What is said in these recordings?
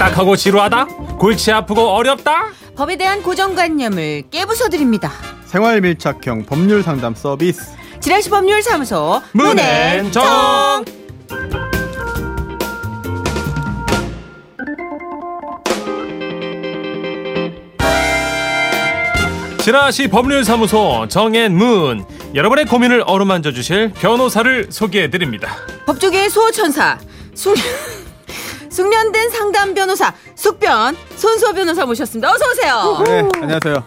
딱딱하고 지루하다? 골치 아프고 어렵다? 법에 대한 고정관념을 깨부숴드립니다. 생활 밀착형 법률 상담 서비스. 지라시 법률사무소 문앤정 지라시 법률사무소 정앤문 여러분의 고민을 어루만져 주실 변호사를 소개해 드립니다. 법조계의 수호천사 숙 숙련된 상담 변호사 숙변 손수호 변호사 모셨습니다. 어서 오세요. 네, 안녕하세요.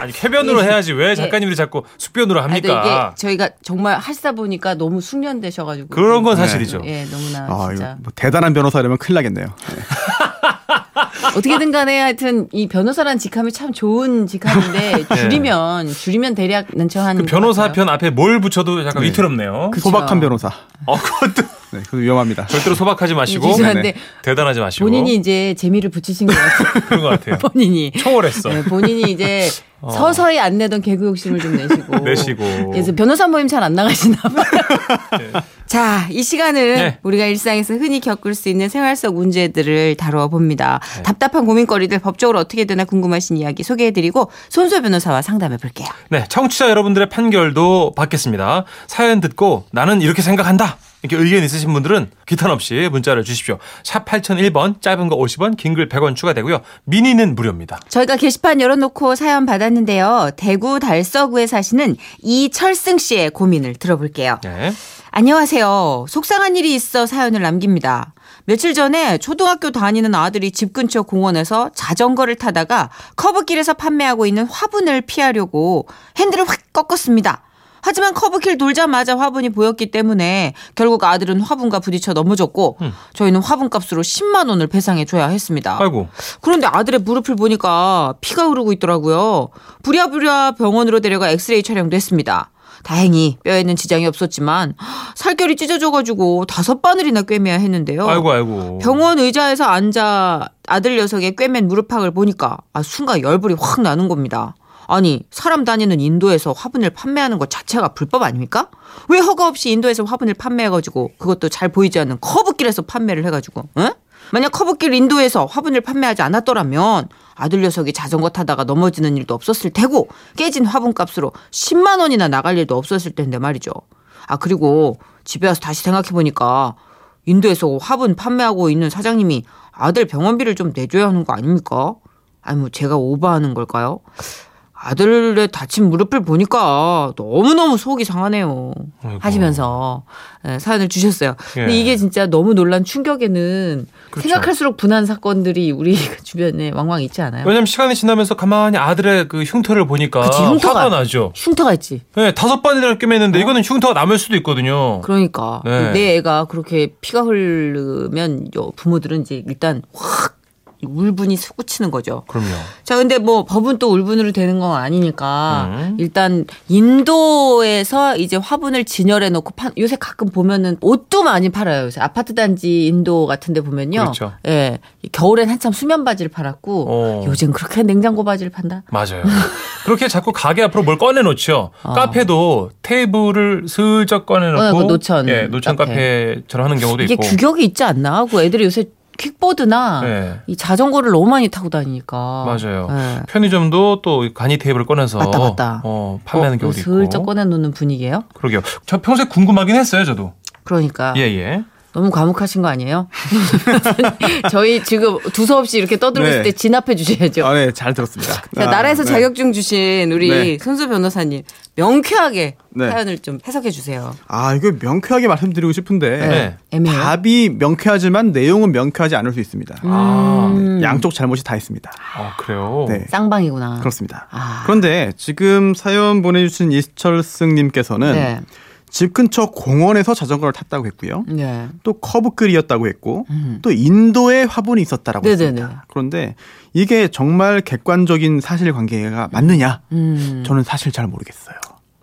아니 쾌변으로 해야지 왜 작가님들이 자꾸 숙변으로 아, 근데 이게 합니까? 저희가 정말 하시다 보니까 너무 숙련되셔가지고 그런 건 사실이죠. 예 너무나 아, 진짜 이거 뭐 대단한 변호사 이러면 큰일 나겠네요. 네. 어떻게든 간에 하여튼 이 변호사란 직함이 참 좋은 직함인데 줄이면 줄이면 대략 난처한 그 변호사. 편 앞에 뭘 붙여도 약간 위태롭네요. 그쵸. 소박한 변호사. 어, 그것도 네, 그거 위험합니다. 절대로 소박하지 마시고 죄송한데 네네. 대단하지 마시고 본인이 이제 재미를 붙이신 것 같아요. 그런 것 같아요. 본인이 초월했어. 네, 본인이 이제 서서히 안 내던 개그 욕심을 좀 내시고. 어. 내시고. 그래서 변호사 모임 잘 안 나가시나 봐요. 네. 자, 이 시간은 네. 우리가 일상에서 흔히 겪을 수 있는 생활 속 문제들을 다루어 봅니다. 네. 답답한 고민거리들 법적으로 어떻게 되나 궁금하신 이야기 소개해드리고 손수 변호사와 상담해 볼게요. 네, 청취자 여러분들의 판결도 받겠습니다. 사연 듣고 나는 이렇게 생각한다. 이렇게 의견 있으신 분들은 기탄 없이 문자를 주십시오. 샵 8001번, 짧은 거 50원, 긴 글 100원 추가되고요. 미니는 무료입니다. 저희가 게시판 열어놓고 사연 받았는데요. 대구 달서구에 사시는 이철승 씨의 고민을 들어볼게요. 네. 안녕하세요. 속상한 일이 있어 사연을 남깁니다. 며칠 전에 초등학교 다니는 아들이 집 근처 공원에서 자전거를 타다가 커브길에서 판매하고 있는 화분을 피하려고 핸들을 확 꺾었습니다. 하지만 커브길 돌자마자 화분이 보였기 때문에 결국 아들은 화분과 부딪혀 넘어졌고 저희는 화분값으로 10만 원을 배상해 줘야 했습니다. 아이고. 그런데 아들의 무릎을 보니까 피가 흐르고 있더라고요. 부랴부랴 병원으로 데려가 엑스레이 촬영도 했습니다. 다행히 뼈에는 지장이 없었지만 살결이 찢어져가지고 다섯 바늘이나 꿰매야 했는데요. 아이고, 아이고. 병원 의자에서 앉아 아들 녀석의 꿰맨 무릎팍을 보니까 아, 순간 열불이 확 나는 겁니다. 아니 사람 다니는 인도에서 화분을 판매하는 것 자체가 불법 아닙니까? 왜 허가 없이 인도에서 화분을 판매해가지고 그것도 잘 보이지 않는 커브길에서 판매를 해가지고 응? 만약 커브길 인도에서 화분을 판매하지 않았더라면 아들 녀석이 자전거 타다가 넘어지는 일도 없었을 테고 깨진 화분 값으로 10만 원이나 나갈 일도 없었을 텐데 말이죠. 아 그리고 집에 와서 다시 생각해 보니까 인도에서 화분 판매하고 있는 사장님이 아들 병원비를 좀 내줘야 하는 거 아닙니까? 아니 뭐 제가 오버하는 걸까요? 아들의 다친 무릎을 보니까 너무너무 속이 상하네요. 아이고. 하시면서 예, 사연을 주셨어요. 근데 예. 이게 진짜 너무 놀란 충격에는 그렇죠. 생각할수록 분한 사건들이 우리 주변에 왕왕 있지 않아요? 왜냐면 시간이 지나면서 가만히 아들의 그 흉터를 보니까 그치, 흉터가- 화가 나죠. 흉터가 있지. 네, 다섯 번이나 꿰맸는데 이거는 흉터가 남을 수도 있거든요. 그러니까 네. 내 애가 그렇게 피가 흐르면 요 부모들은 이제 일단 확 울분이 솟구치는 거죠. 그럼요. 자, 근데 뭐 법은 또 울분으로 되는 건 아니니까 음. 일단 인도에서 이제 화분을 진열해 놓고 판 요새 가끔 보면은 옷도 많이 팔아요. 요새 아파트 단지 인도 같은 데 보면요. 그렇죠. 예. 겨울엔 한참 수면 바지를 팔았고 어. 요즘 그렇게 냉장고 바지를 판다. 맞아요. 그렇게 자꾸 가게 앞으로 뭘 꺼내 놓죠. 카페도 테이블을 슬쩍 꺼내 놓고 어, 그 노천 예, 노천 카페. 카페처럼 하는 경우도 이게 있고. 규격이 있지 않나? 그 애들이 요새 킥보드나 네. 이 자전거를 너무 많이 타고 다니니까. 맞아요. 예. 편의점도 또 간이 테이블을 꺼내서 맞다, 맞다. 어, 판매하는 어, 경우도 슬쩍 있고. 꺼내놓는 분위기예요. 그러게요. 저 평소에 궁금하긴 했어요, 저도. 그러니까 예, 예. 너무 과묵하신 거 아니에요? 저희 지금 두서없이 이렇게 떠들고 네. 있을 때 진압해 주셔야죠. 아, 네, 잘 들었습니다. 자, 아, 나라에서 네. 자격증 주신 우리 네. 손수 변호사님 명쾌하게 네. 사연을 좀 해석해 주세요. 아, 이거 명쾌하게 말씀드리고 싶은데 네. 애매해요. 답이 명쾌하지만 내용은 명쾌하지 않을 수 있습니다. 아, 음. 네, 양쪽 잘못이 다 있습니다. 아, 그래요? 네. 쌍방이구나. 그렇습니다. 아. 그런데 지금 사연 보내주신 이철승님께서는 네. 집 근처 공원에서 자전거를 탔다고 했고요. 네. 또 커브길이었다고 했고 또 인도에 화분이 있었다라고 음. 네네네. 했습니다. 그런데 이게 정말 객관적인 사실관계가 맞느냐? 음. 저는 사실 잘 모르겠어요.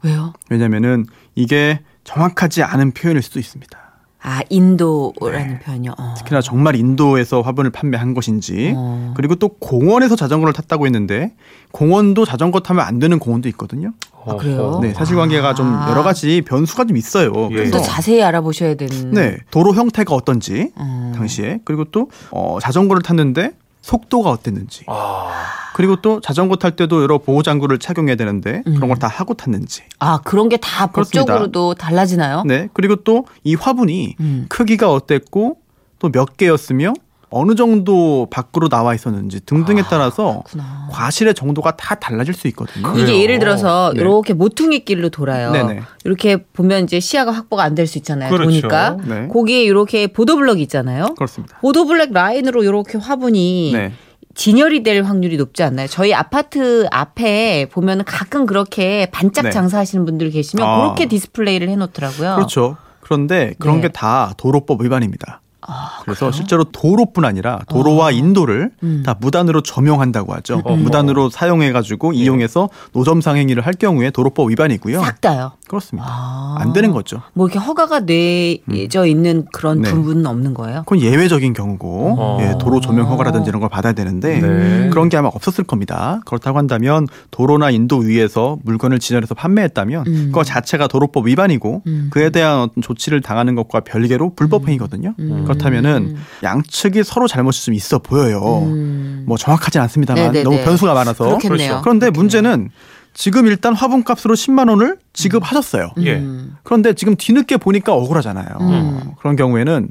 왜요? 왜냐면은 이게 정확하지 않은 표현일 수도 있습니다. 아, 인도라는 네. 표현이요. 어. 특히나 정말 인도에서 화분을 판매한 것인지 어. 그리고 또 공원에서 자전거를 탔다고 했는데 공원도 자전거 타면 안 되는 공원도 있거든요. 아, 그래요? 네, 사실관계가 좀 아. 여러 가지 변수가 좀 있어요. 예. 그래서 또 자세히 알아보셔야 되는. 네, 도로 형태가 어떤지 음. 당시에 그리고 또 어, 자전거를 탔는데 속도가 어땠는지 아, 그리고 또 자전거 탈 때도 여러 보호 장구를 착용해야 되는데 음. 그런 걸 다 하고 탔는지 아 그런 게 다. 법적으로도 달라지나요? 네 그리고 또 이 화분이 음. 크기가 어땠고 또 몇 개였으며 어느 정도 밖으로 나와 있었는지 등등에 따라서 아, 그렇구나. 과실의 정도가 다 달라질 수 있거든요. 그래요? 이게 예를 들어서 네. 이렇게 모퉁이 길로 돌아요. 네네. 이렇게 보면 이제 시야가 확보가 안 될 수 있잖아요. 그렇죠. 보니까 네. 거기에 이렇게 보도블럭이 있잖아요. 그렇습니다. 보도블럭 라인으로 이렇게 화분이 네. 진열이 될 확률이 높지 않나요? 저희 아파트 앞에 보면 가끔 그렇게 반짝 네. 장사하시는 분들 계시면 아. 그렇게 디스플레이를 해놓더라고요. 그렇죠. 그런데 그런 네. 게다 도로법 위반입니다. 아, 그래서 실제로 도로뿐 아니라 도로와 인도를 음. 다 무단으로 점용한다고 하죠. 음. 무단으로 사용해가지고 이용해서 노점상 행위를 할 경우에 도로법 위반이고요. 싹 다요. 그렇습니다. 아. 안 되는 거죠. 뭐 이렇게 허가가 내져 있는 그런 네. 부분은 없는 거예요? 그건 예외적인 경우고 어. 예, 도로 조명 허가라든지 이런 걸 받아야 되는데 네. 그런 게 아마 없었을 겁니다. 그렇다고 한다면 도로나 인도 위에서 물건을 진열해서 판매했다면 음. 그거 자체가 도로법 위반이고 음. 그에 대한 어떤 조치를 당하는 것과 별개로 불법 행위거든요. 음. 그렇다면은 양측이 서로 잘못이 좀 있어 보여요. 음. 뭐 정확하진 않습니다만 네네네. 너무 변수가 많아서 그렇겠네요. 그렇죠. 그런데 문제는 지금 일단 화분값으로 10만 원을 지급하셨어요. 예. 음. 그런데 지금 뒤늦게 보니까 억울하잖아요. 음. 그런 경우에는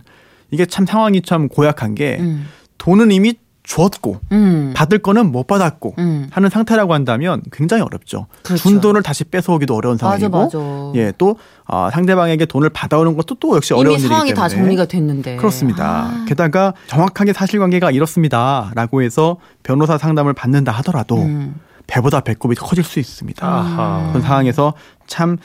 이게 참 상황이 참 고약한 게 음. 돈은 이미 줬고 음. 받을 거는 못 받았고 음. 하는 상태라고 한다면 굉장히 어렵죠. 그렇죠. 준 돈을 다시 뺏어오기도 어려운 상황이고 맞아. 예, 또 아, 상대방에게 돈을 받아오는 것도 또 역시 어려운 일이기 상황이 때문에 다 정리가 됐는데. 그렇습니다. 아. 게다가 정확하게 사실관계가 이렇습니다라고 해서 변호사 상담을 받는다 하더라도 음. 배보다 배꼽이 커질 수 있습니다. 아하. 그런 상황에서 참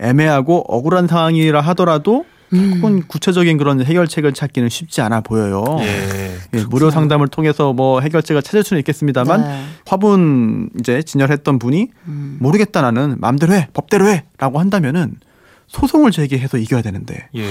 애매하고 억울한 상황이라 하더라도 음. 결국은 구체적인 그런 해결책을 찾기는 쉽지 않아 보여요. 예. 예, 무료 상담을 통해서 뭐 해결책을 찾을 수는 있겠습니다만 네. 화분 이제 진열했던 분이 음. 모르겠다 나는 마음대로 해 법대로 해라고 한다면은 소송을 제기해서 이겨야 되는데 예.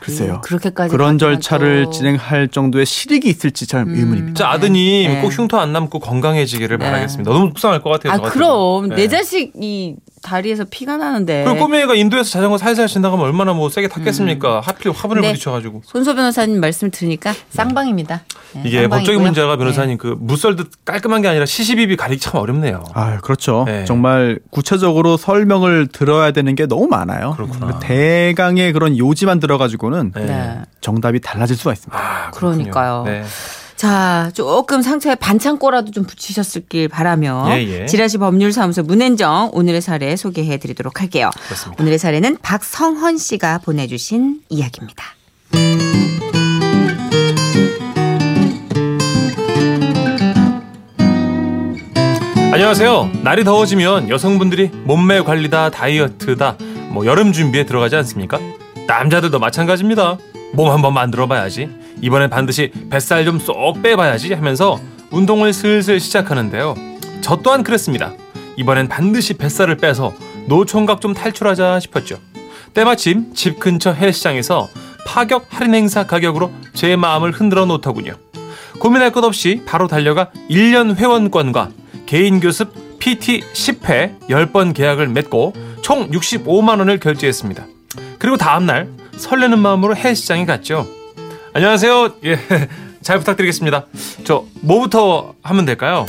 글쎄요. 음, 그렇게까지 그런 절차를 또- 진행할 정도의 실익이 있을지 잘 음. 의문입니다. 자 아드님 네. 꼭 흉터 안 남고 건강해지기를 네. 바라겠습니다. 너무 속상할 것 같아요. 아. 그럼 네. 내 자식이 다리에서 피가 나는데. 그리고 꼬맹이가 인도에서 자전거 살살 신다가면 얼마나 뭐 세게 탔겠습니까? 하필 화분을 네. 부딪혀가지고. 손소 변호사님 말씀 들으니까 쌍방입니다. 네, 이게 법적인 쌍방이고요. 문제가 변호사님 그 무썰듯 깔끔한 게 아니라 시시비비 가리기 참 어렵네요. 아, 그렇죠. 네. 정말 구체적으로 설명을 들어야 되는 게 너무 많아요. 그렇구나. 대강의 그런 요지만 들어가지고는 네. 네. 정답이 달라질 수가 있습니다. 아. 그러니까요. 네. 자, 조금 상처에 반창고라도 좀 붙이셨길 바라며 예, 예. 지라시 법률사무소 문앤정 오늘의 사례 소개해 드리도록 할게요. 그렇습니다. 오늘의 사례는 박성헌 씨가 보내주신 이야기입니다. 안녕하세요. 날이 더워지면 여성분들이 몸매 관리다, 다이어트다, 뭐 여름 준비에 들어가지 않습니까? 남자들도 마찬가지입니다. 몸 한번 만들어 봐야지. 이번엔 반드시 뱃살 좀 쏙 빼봐야지 하면서 운동을 슬슬 시작하는데요. 저 또한 그랬습니다. 이번엔 반드시 뱃살을 빼서 노총각 좀 탈출하자 싶었죠. 때마침 집 근처 헬스장에서 파격 할인 행사 가격으로 제 마음을 흔들어 놓더군요. 고민할 것 없이 바로 달려가 1년 회원권과 개인 교습 PT 10회 10번 계약을 맺고 총 65만 원을 결제했습니다. 그리고 다음 날 설레는 마음으로 헬스장에 갔죠. 안녕하세요. 예. 잘 부탁드리겠습니다. 저 뭐부터 하면 될까요?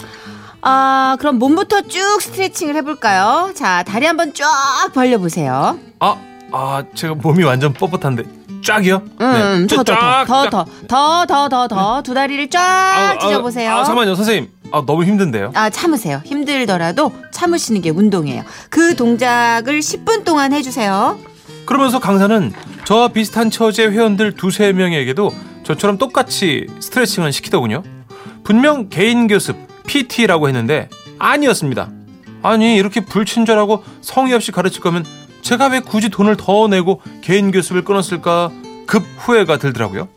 아, 그럼 몸부터 쭉 스트레칭을 해볼까요? 자, 다리 한번 쫙 벌려보세요. 아, 아, 제가 몸이 완전 뻣뻣한데 쫙이요? 음, 네. 더, 더, 쫙, 더, 쫙. 더, 더, 더, 더, 더, 두 다리를 쫙 아, 찢어보세요. 아, 아, 잠깐만요, 선생님. 아, 너무 힘든데요. 아, 참으세요. 힘들더라도 참으시는 게 운동이에요. 그 동작을 10분 동안 해주세요. 그러면서 강사는 저와 비슷한 처지의 회원들 두세 명에게도 저처럼 똑같이 스트레칭을 시키더군요. 분명 개인 교습, PT라고 했는데 아니었습니다. 아니, 이렇게 불친절하고 성의 없이 가르칠 거면 제가 왜 굳이 돈을 더 내고 개인 교습을 끊었을까 급 후회가 들더라고요.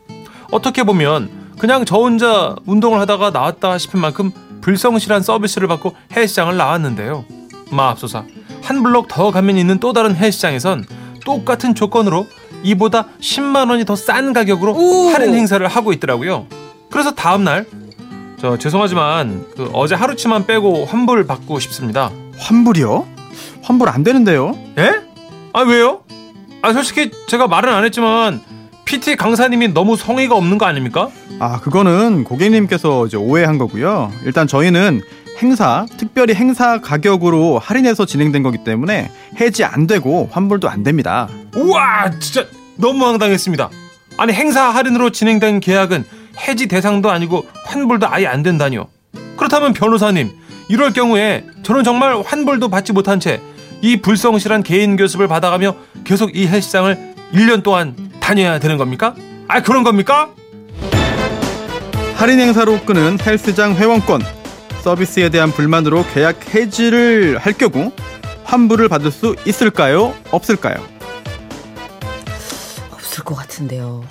어떻게 보면 그냥 저 혼자 운동을 하다가 나왔다 싶은 만큼 불성실한 서비스를 받고 헬스장을 나왔는데요. 마압소사 한 블록 더 가면 있는 또 다른 헬스장에선 똑같은 조건으로 이보다 10만 원이 더 싼 가격으로 오! 할인 행사를 하고 있더라고요. 그래서 다음 날 저 죄송하지만 그 어제 하루치만 빼고 환불 받고 싶습니다. 환불이요? 환불 안 되는데요. 예? 아 왜요? 아 솔직히 제가 말은 안 했지만 PT 강사님이 너무 성의가 없는 거 아닙니까? 아, 그거는 고객님께서 이제 오해한 거고요. 일단 저희는 행사, 특별히 행사 가격으로 할인해서 진행된 거기 때문에 해지 안 되고 환불도 안 됩니다. 우와 진짜 너무 황당했습니다. 아니 행사 할인으로 진행된 계약은 해지 대상도 아니고 환불도 아예 안 된다니요. 그렇다면 변호사님 이럴 경우에 저는 정말 환불도 받지 못한 채 이 불성실한 개인 교습을 받아가며 계속 이 헬스장을 1년 동안 다녀야 되는 겁니까? 아 그런 겁니까? 할인 행사로 끄는 헬스장 회원권 서비스에 대한 불만으로 계약 해지를 할 경우 환불을 받을 수 있을까요? 없을까요? 없을 것 같은데요.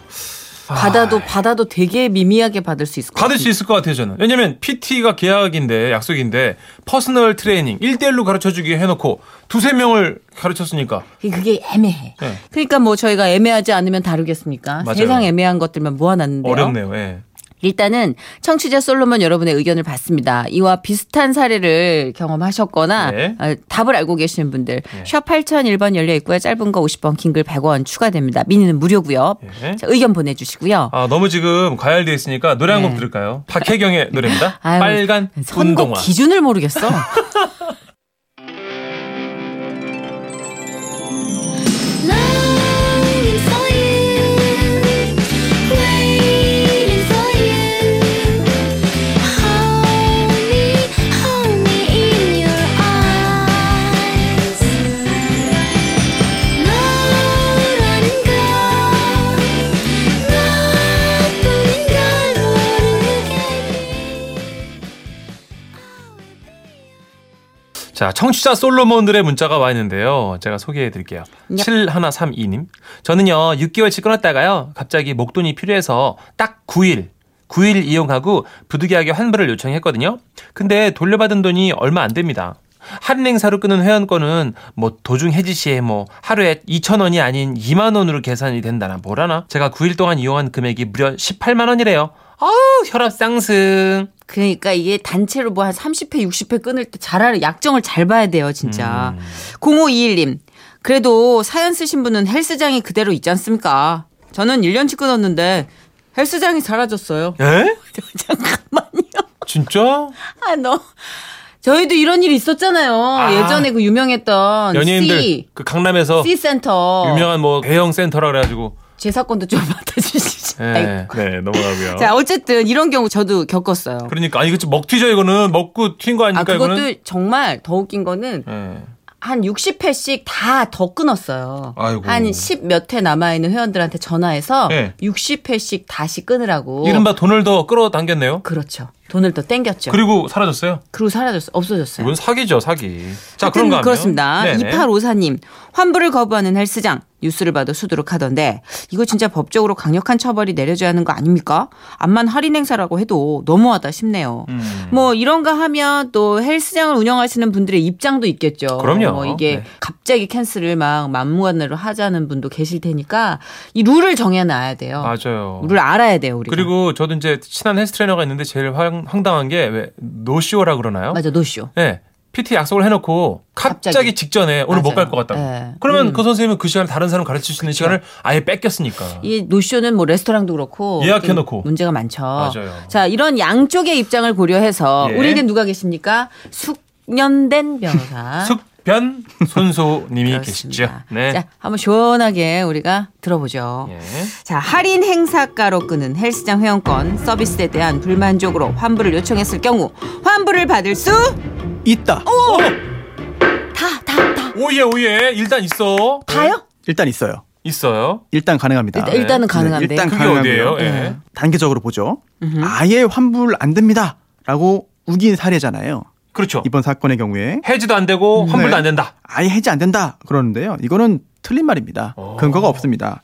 받아도 받아도 되게 미미하게 받을 수 있을 것 받을 수 같은데. 있을 것 같아요 저는 왜냐면 PT가 계약인데 약속인데 personal training 1대1로 가르쳐 주기 해 놓고 두세 명을 가르쳤으니까 그게 애매해. 네. 그러니까 뭐 저희가 애매하지 않으면 다루겠습니까? 맞아요. 세상 애매한 것들만 모아놨는데요. 어렵네요 예. 일단은 청취자 솔로몬 여러분의 의견을 받습니다. 이와 비슷한 사례를 경험하셨거나 네. 어, 답을 알고 계시는 분들 샵 8001번 열려 있고요. 짧은 거 50원, 긴 글 100원 추가됩니다. 미니는 무료고요. 예. 자, 의견 보내주시고요. 아 너무 지금 과열돼 있으니까 노래 한곡 네. 들을까요? 박혜경의 노래입니다. 아유, 빨간 선곡 운동화. 기준을 모르겠어. 자, 청취자 솔로몬들의 문자가 와 있는데요. 제가 소개해 드릴게요. 얍. 7132님. 저는요, 6개월치 끊었다가요, 갑자기 목돈이 필요해서 딱 9일, 9일 이용하고 부득이하게 환불을 요청했거든요. 근데 돌려받은 돈이 얼마 안 됩니다. 할인 행사로 끊은 회원권은 뭐 도중 해지 시에 뭐 하루에 2,000원이 아닌 2만 원으로 계산이 된다나 뭐라나. 제가 9일 동안 이용한 금액이 무려 18만 원이래요. 아우, 혈압 상승. 그러니까 이게 단체로 뭐 한 30회, 60회 끊을 때잘 알아, 약정을 잘 봐야 돼요, 진짜. 0521님. 그래도 사연 쓰신 분은 헬스장이 그대로 있지 않습니까? 저는 1년치 끊었는데 헬스장이 사라졌어요. 에? 잠깐만요. 진짜? 아, 너. 저희도 이런 일이 있었잖아요. 아. 예전에 그 유명했던 연예인들 C, 그 강남에서 C 센터. 유명한 뭐 대형 센터라 그래가지고 제 사건도 좀 맡아주시죠. 네, 네 넘어가고요. 자, 어쨌든 이런 경우 저도 겪었어요. 그러니까 아니 그치 먹 튀죠 이거는 먹고 튄 거 아, 아닙니까 그것도 이거는? 정말 더 웃긴 거는 네. 한 60회씩 다 더 끊었어요. 아이고. 한 10 몇 회 남아있는 회원들한테 전화해서 네. 60회씩 다시 끊으라고. 이른바 돈을 더 끌어당겼네요. 그렇죠. 돈을 더 땡겼죠. 그리고 사라졌어요. 그리고 사라졌어. 없어졌어요. 이건 사기죠 사기. 자 그런가 그렇습니다. 네네. 2854님 환불을 거부하는 헬스장 뉴스를 봐도 수두룩하던데 이거 진짜 법적으로 강력한 처벌이 내려져야 하는 거 아닙니까? 암만 할인 행사라고 해도 너무하다 싶네요. 음. 뭐 이런가 하면 또 헬스장을 운영하시는 분들의 입장도 있겠죠. 그럼요. 뭐 이게 네. 갑자기 cancel을 막 만무한으로 하자는 분도 계실 테니까 이 룰을 정해놔야 돼요. 맞아요. 룰을 알아야 돼요, 우리가. 그리고 저도 이제 친한 헬스 트레이너가 있는데 제일 황, 황당한 게 왜 노쇼라 그러나요? 맞아, 노쇼. 네. PT 약속을 해놓고 갑자기, 갑자기. 직전에 오늘 못. 갈 것 같다고. 네. 그러면 음. 그 선생님은 그 시간에 다른 사람 가르칠 수 있는 시간을 아예 뺏겼으니까. 이 노쇼는 뭐 레스토랑도 그렇고 예약해놓고. 좀 문제가 많죠. 맞아요. 자 이런 양쪽의 입장을 고려해서 예. 우리는 누가 계십니까? 숙련된 변호사. 숙 변 손소님이. 계시죠. 네. 자 한번 시원하게 우리가 들어보죠. 예. 자 할인 행사가로 끄는 헬스장 회원권 서비스에 대한 불만족으로 환불을 요청했을 경우 환불을 받을 수 있다. 어? 다다 다 오예 오예 일단 있어. 다요? 일단 있어요. 있어요. 일단 가능합니다. 일단, 일단은 가능한데. 네, 일단 그게. 어디예요? 예. 네. 단계적으로 보죠. 아예 환불 안 됩니다라고 우긴 사례잖아요. 그렇죠. 이번 사건의 경우에 해지도 안 되고 환불도 네. 안 된다. 아예 해지 안 된다 그러는데요. 이거는 틀린 말입니다. 어. 근거가 없습니다.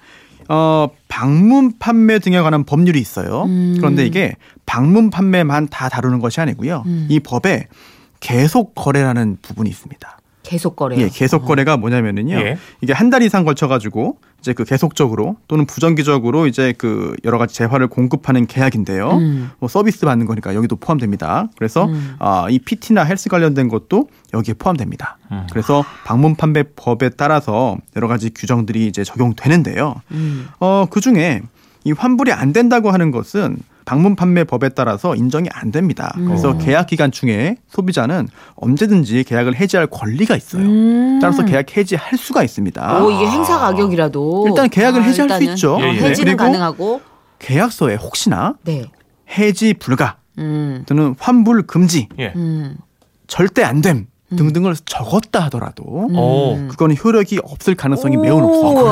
어, 방문 판매 등에 관한 법률이 있어요. 음. 그런데 이게 방문 판매만 다 다루는 것이 아니고요. 이 법에 계속 거래라는 부분이 있습니다. 계속 거래요. 예, 계속 거래가 뭐냐면은요. 예. 이게 한 달 이상 걸쳐 가지고 이제 그 계속적으로 또는 부정기적으로 이제 그 여러 가지 재화를 공급하는 계약인데요. 음. 뭐 서비스 받는 거니까 여기도 포함됩니다. 그래서 아, 이 PT나 헬스 관련된 것도 여기에 포함됩니다. 음. 그래서 방문 판매 법에 따라서 여러 가지 규정들이 이제 적용되는데요. 음. 어, 그 중에 이 환불이 안 된다고 하는 것은 방문 판매 법에 따라서 인정이 안 됩니다. 음. 그래서 계약 기간 중에 소비자는 언제든지 계약을 해지할 권리가 있어요. 음. 따라서 계약 해지할 수가 있습니다. 오, 이게 행사 가격이라도 일단 계약을 해지할 수 일단은 있죠. 어, 예, 예. 해지는 그리고 가능하고 계약서에 혹시나 네. 해지 불가 음. 또는 환불 금지, 예. 음. 절대 안 됨 등등을 적었다 하더라도 오. 그거는 효력이 없을 가능성이 매우 오. 높습니다.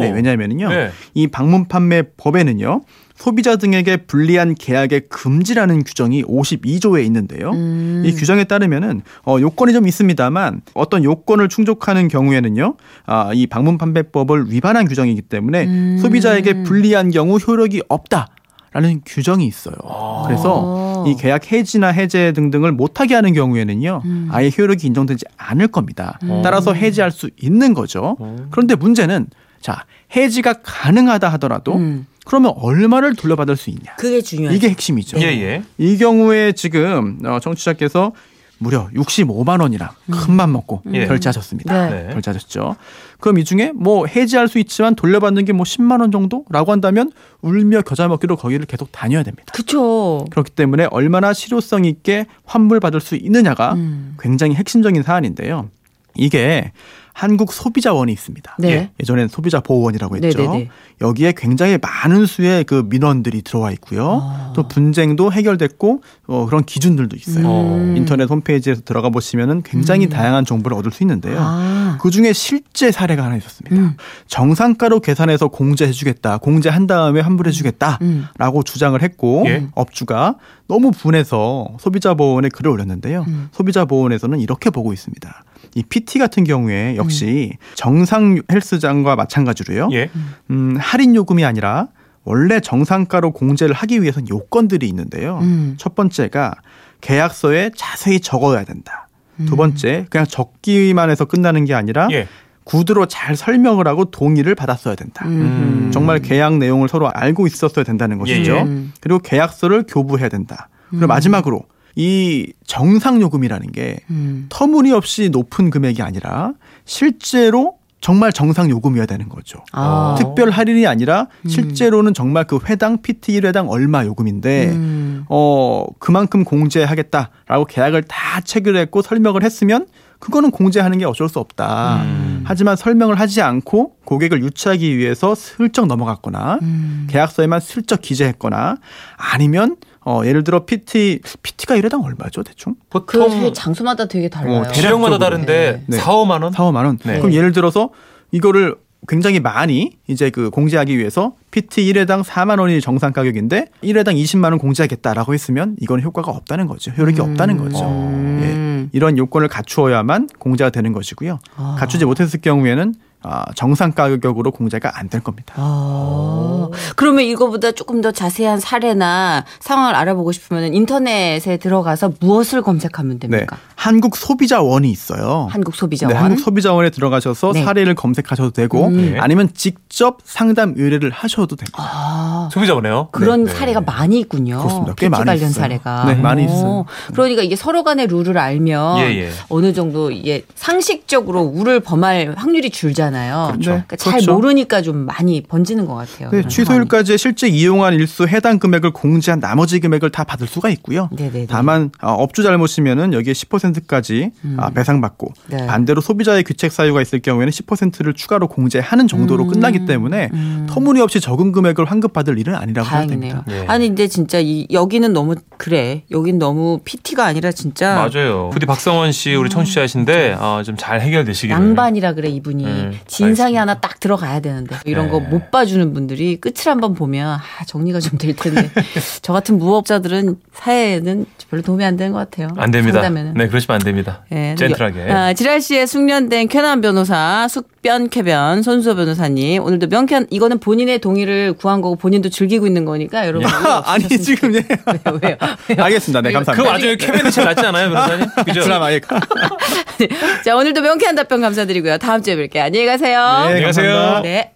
네, 왜냐하면요. 네. 이 방문 판매 법에는요. 소비자 등에게 불리한 계약의 금지라는 규정이 52조에 있는데요. 음. 이 규정에 따르면은 어, 요건이 좀 있습니다만 어떤 요건을 충족하는 경우에는요, 아, 이 방문 판매법을 위반한 규정이기 때문에 음. 소비자에게 불리한 경우 효력이 없다 라는 규정이 있어요. 아. 그래서 이 계약 해지나 해제 등등을 못하게 하는 경우에는요, 음. 아예 효력이 인정되지 않을 겁니다. 음. 따라서 해지할 수 있는 거죠. 음. 그런데 문제는 자 해지가 가능하다 하더라도 음. 그러면 얼마를 돌려받을 수 있냐? 그게 중요해요. 이게 핵심이죠. 예, 예. 이 경우에 지금 어, 청취자께서 무려 65만 원이랑 큰맘 먹고 예. 결제하셨습니다. 네. 네. 결제하셨죠. 그럼 이 중에 뭐 해지할 수 있지만 돌려받는 게 뭐 10만 원 정도라고 한다면 울며 겨자 먹기로 거기를 계속 다녀야 됩니다. 그쵸. 그렇기 때문에 얼마나 실효성 있게 환불 받을 수 있느냐가 음. 굉장히 핵심적인 사안인데요. 이게 한국 소비자원이 있습니다. 네. 예전엔 소비자 보호원이라고 했죠. 네네네. 여기에 굉장히 많은 수의 그 민원들이 들어와 있고요. 아. 또 분쟁도 해결됐고 어, 그런 기준들도 있어요. 음. 인터넷 홈페이지에서 들어가 보시면은 굉장히 다양한 정보를 얻을 수 있는데요. 아. 그 중에 실제 사례가 하나 있었습니다. 음. 정상가로 계산해서 공제해주겠다, 공제한 다음에 환불해주겠다라고 음. 주장을 했고 예. 업주가 너무 분해서 소비자 보호원에 글을 올렸는데요. 음. 소비자 보호원에서는 이렇게 보고 있습니다. 이 PT 같은 경우에 역시 음. 정상 헬스장과 마찬가지로요. 예. 음, 할인 요금이 아니라 원래 정상가로 공제를 하기 위해서는 요건들이 있는데요. 음. 첫 번째가 계약서에 자세히 적어야 된다. 음. 두 번째, 그냥 적기만 해서 끝나는 게 아니라 예. 구두로 잘 설명을 하고 동의를 받았어야 된다. 음. 정말 계약 내용을 서로 알고 있었어야 된다는 것이죠. 예, 예. 음. 그리고 계약서를 교부해야 된다. 그리고 마지막으로 이 정상 요금이라는 게 음. 터무니없이 높은 금액이 아니라 실제로 정말 정상 요금이어야 되는 거죠. 아. 특별 할인이 아니라 실제로는 정말 그 회당 PT 1회당 얼마 요금인데 음. 어 그만큼 공제하겠다라고 계약을 다 체결했고 설명을 했으면 그거는 공제하는 게 어쩔 수 없다. 음. 하지만 설명을 하지 않고 고객을 유치하기 위해서 슬쩍 넘어갔거나 음. 계약서에만 슬쩍 기재했거나 아니면 어 예를 들어 PT PT가 1회당 얼마죠 대충? 그 보통 장소마다 되게 달라요. 어, 지역마다 대략적으로. 다른데 네. 4, 5만 원? 4, 5만 원. 네. 그럼 예를 들어서 이거를 굉장히 많이 이제 그 공제하기 위해서 PT 1회당 4만 원이 정상 가격인데 1회당 20만 원 공제하겠다라고 했으면 이건 효과가 없다는 거죠. 효력이 없다는 거죠. 음. 예. 이런 요건을 갖추어야만 공제가 되는 것이고요. 아. 갖추지 못했을 경우에는 아, 정상 가격으로 공제가 안 될 겁니다. 아, 그러면 이거보다 조금 더 자세한 사례나 상황을 알아보고 싶으면 인터넷에 들어가서 무엇을 검색하면 네. 됩니까? 한국 소비자원이 있어요. 한국 소비자원. 네, 한국 소비자원에 들어가셔서 네. 사례를 검색하셔도 되고 음. 네. 아니면 직접 상담 의뢰를 하셔도 됩니다. 아, 소비자원에요? 그런 네. 사례가 많이 있군요. 그렇습니다. 꽤 많이 관련 있어요. 사례가. 네, 많이 오. 있어요. 그러니까 이게 서로 간의 룰을 알면 예, 예. 어느 정도 이게 상식적으로 우를 범할 확률이 줄잖아요. 그렇죠. 그러니까 잘 그렇죠. 모르니까 좀 많이 번지는 것 같아요. 네, 취소일까지 실제 이용한 일수 해당 금액을 공제한 나머지 금액을 다 받을 수가 있고요. 네네네. 다만 어, 업주 잘못이면은 여기에 10%까지 아, 배상받고 음. 네. 반대로 소비자의 규책 사유가 있을 경우에는 10%를 추가로 공제하는 정도로 음. 끝나기 때문에 터무니없이 적은 금액을 환급받을 일은 아니라고 다행이네요. 예. 아니 근데 진짜 이 여기는 너무 그래. 여긴 너무 PT가 아니라 진짜 맞아요. 부디 박성원 씨 우리 청취자신데 어, 좀잘 해결되시기를. 양반이라 그래 이분이 네, 진상이 알겠습니다. 하나 딱 들어가야 되는데 이런 네. 거못 봐주는 분들이 끝을 한번 보면 아, 정리가 좀 될 텐데 저 같은 무업자들은 사회에는 별로 도움이 안 되는 것 같아요. 안 됩니다. 상담에는. 네, 그러시면 안 됩니다. 예, 젠틀하게. 아, 지랄 씨의 숙련된 쾌남 변호사 숙 쾌변 손수호 변호사님 오늘도 명쾌한 이거는 본인의 동의를 구한 거고 본인도 즐기고 있는 거니까 여러분 아니 지금 예. 왜요 왜요 왜요? 알겠습니다. 네그 감사합니다. 와중에 케빈이 제일 낫지 않아요, 변호사님? 그죠? 드라마 예. 자 오늘도 명쾌한 답변 감사드리고요 다음 주에 뵐게요 안녕히 가세요 네, 안녕히 가세요. 네.